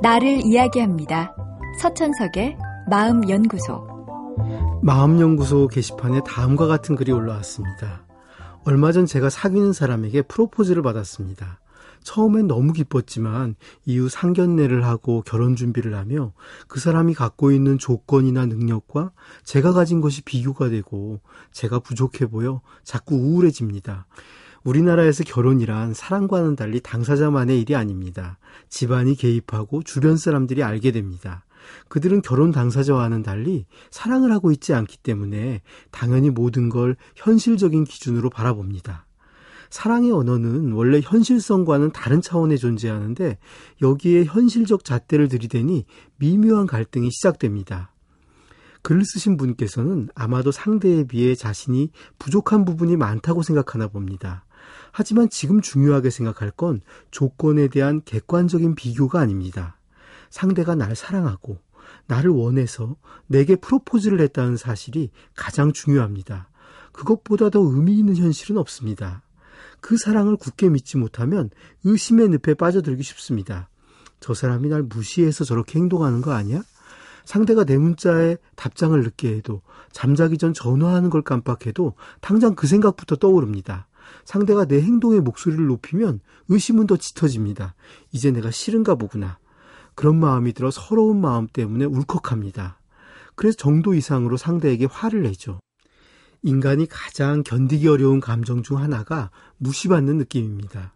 나를 이야기합니다. 서천석의 마음연구소. 마음연구소 게시판에 다음과 같은 글이 올라왔습니다. 얼마 전 제가 사귀는 사람에게 프로포즈를 받았습니다. 처음엔 너무 기뻤지만 이후 상견례를 하고 결혼 준비를 하며 그 사람이 갖고 있는 조건이나 능력과 제가 가진 것이 비교가 되고 제가 부족해 보여 자꾸 우울해집니다. 우리나라에서 결혼이란 사랑과는 달리 당사자만의 일이 아닙니다. 집안이 개입하고 주변 사람들이 알게 됩니다. 그들은 결혼 당사자와는 달리 사랑을 하고 있지 않기 때문에 당연히 모든 걸 현실적인 기준으로 바라봅니다. 사랑의 언어는 원래 현실성과는 다른 차원에 존재하는데 여기에 현실적 잣대를 들이대니 미묘한 갈등이 시작됩니다. 글을 쓰신 분께서는 아마도 상대에 비해 자신이 부족한 부분이 많다고 생각하나 봅니다. 하지만 지금 중요하게 생각할 건 조건에 대한 객관적인 비교가 아닙니다. 상대가 날 사랑하고 나를 원해서 내게 프로포즈를 했다는 사실이 가장 중요합니다. 그것보다 더 의미 있는 현실은 없습니다. 그 사랑을 굳게 믿지 못하면 의심의 늪에 빠져들기 쉽습니다. 저 사람이 날 무시해서 저렇게 행동하는 거 아니야? 상대가 내 문자에 답장을 늦게 해도 잠자기 전 전화하는 걸 깜빡해도 당장 그 생각부터 떠오릅니다. 상대가 내 행동의 목소리를 높이면 의심은 더 짙어집니다. 이제 내가 싫은가 보구나. 그런 마음이 들어 서러운 마음 때문에 울컥합니다. 그래서 정도 이상으로 상대에게 화를 내죠. 인간이 가장 견디기 어려운 감정 중 하나가 무시받는 느낌입니다.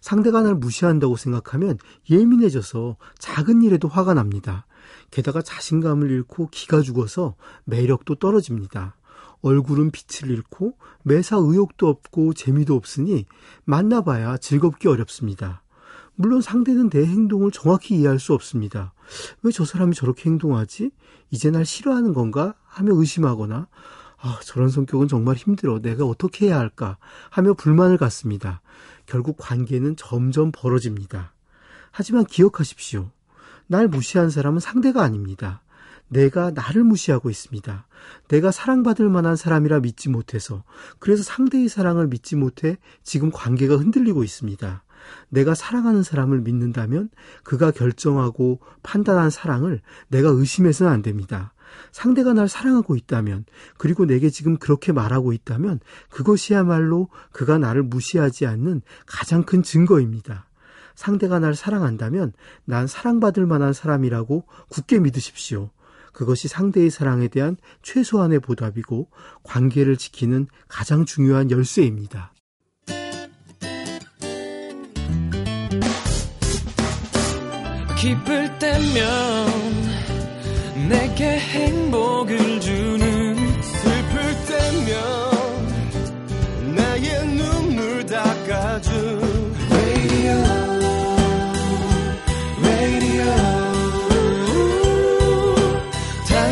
상대가 날 무시한다고 생각하면 예민해져서 작은 일에도 화가 납니다. 게다가 자신감을 잃고 기가 죽어서 매력도 떨어집니다. 얼굴은 빛을 잃고 매사 의욕도 없고 재미도 없으니 만나봐야 즐겁기 어렵습니다. 물론 상대는 내 행동을 정확히 이해할 수 없습니다. 왜 저 사람이 저렇게 행동하지? 이제 날 싫어하는 건가? 하며 의심하거나, 아, 저런 성격은 정말 힘들어. 내가 어떻게 해야 할까? 하며 불만을 갖습니다. 결국 관계는 점점 벌어집니다. 하지만 기억하십시오. 날 무시한 사람은 상대가 아닙니다. 내가 나를 무시하고 있습니다. 내가 사랑받을 만한 사람이라 믿지 못해서, 그래서 상대의 사랑을 믿지 못해 지금 관계가 흔들리고 있습니다. 내가 사랑하는 사람을 믿는다면 그가 결정하고 판단한 사랑을 내가 의심해서는 안 됩니다. 상대가 날 사랑하고 있다면, 그리고 내게 지금 그렇게 말하고 있다면, 그것이야말로 그가 나를 무시하지 않는 가장 큰 증거입니다. 상대가 날 사랑한다면 난 사랑받을 만한 사람이라고 굳게 믿으십시오. 그것이 상대의 사랑에 대한 최소한의 보답이고 관계를 지키는 가장 중요한 열쇠입니다. 기쁠 때면 내게 행복을 주는 슬플 때면 나의 눈물 닦아준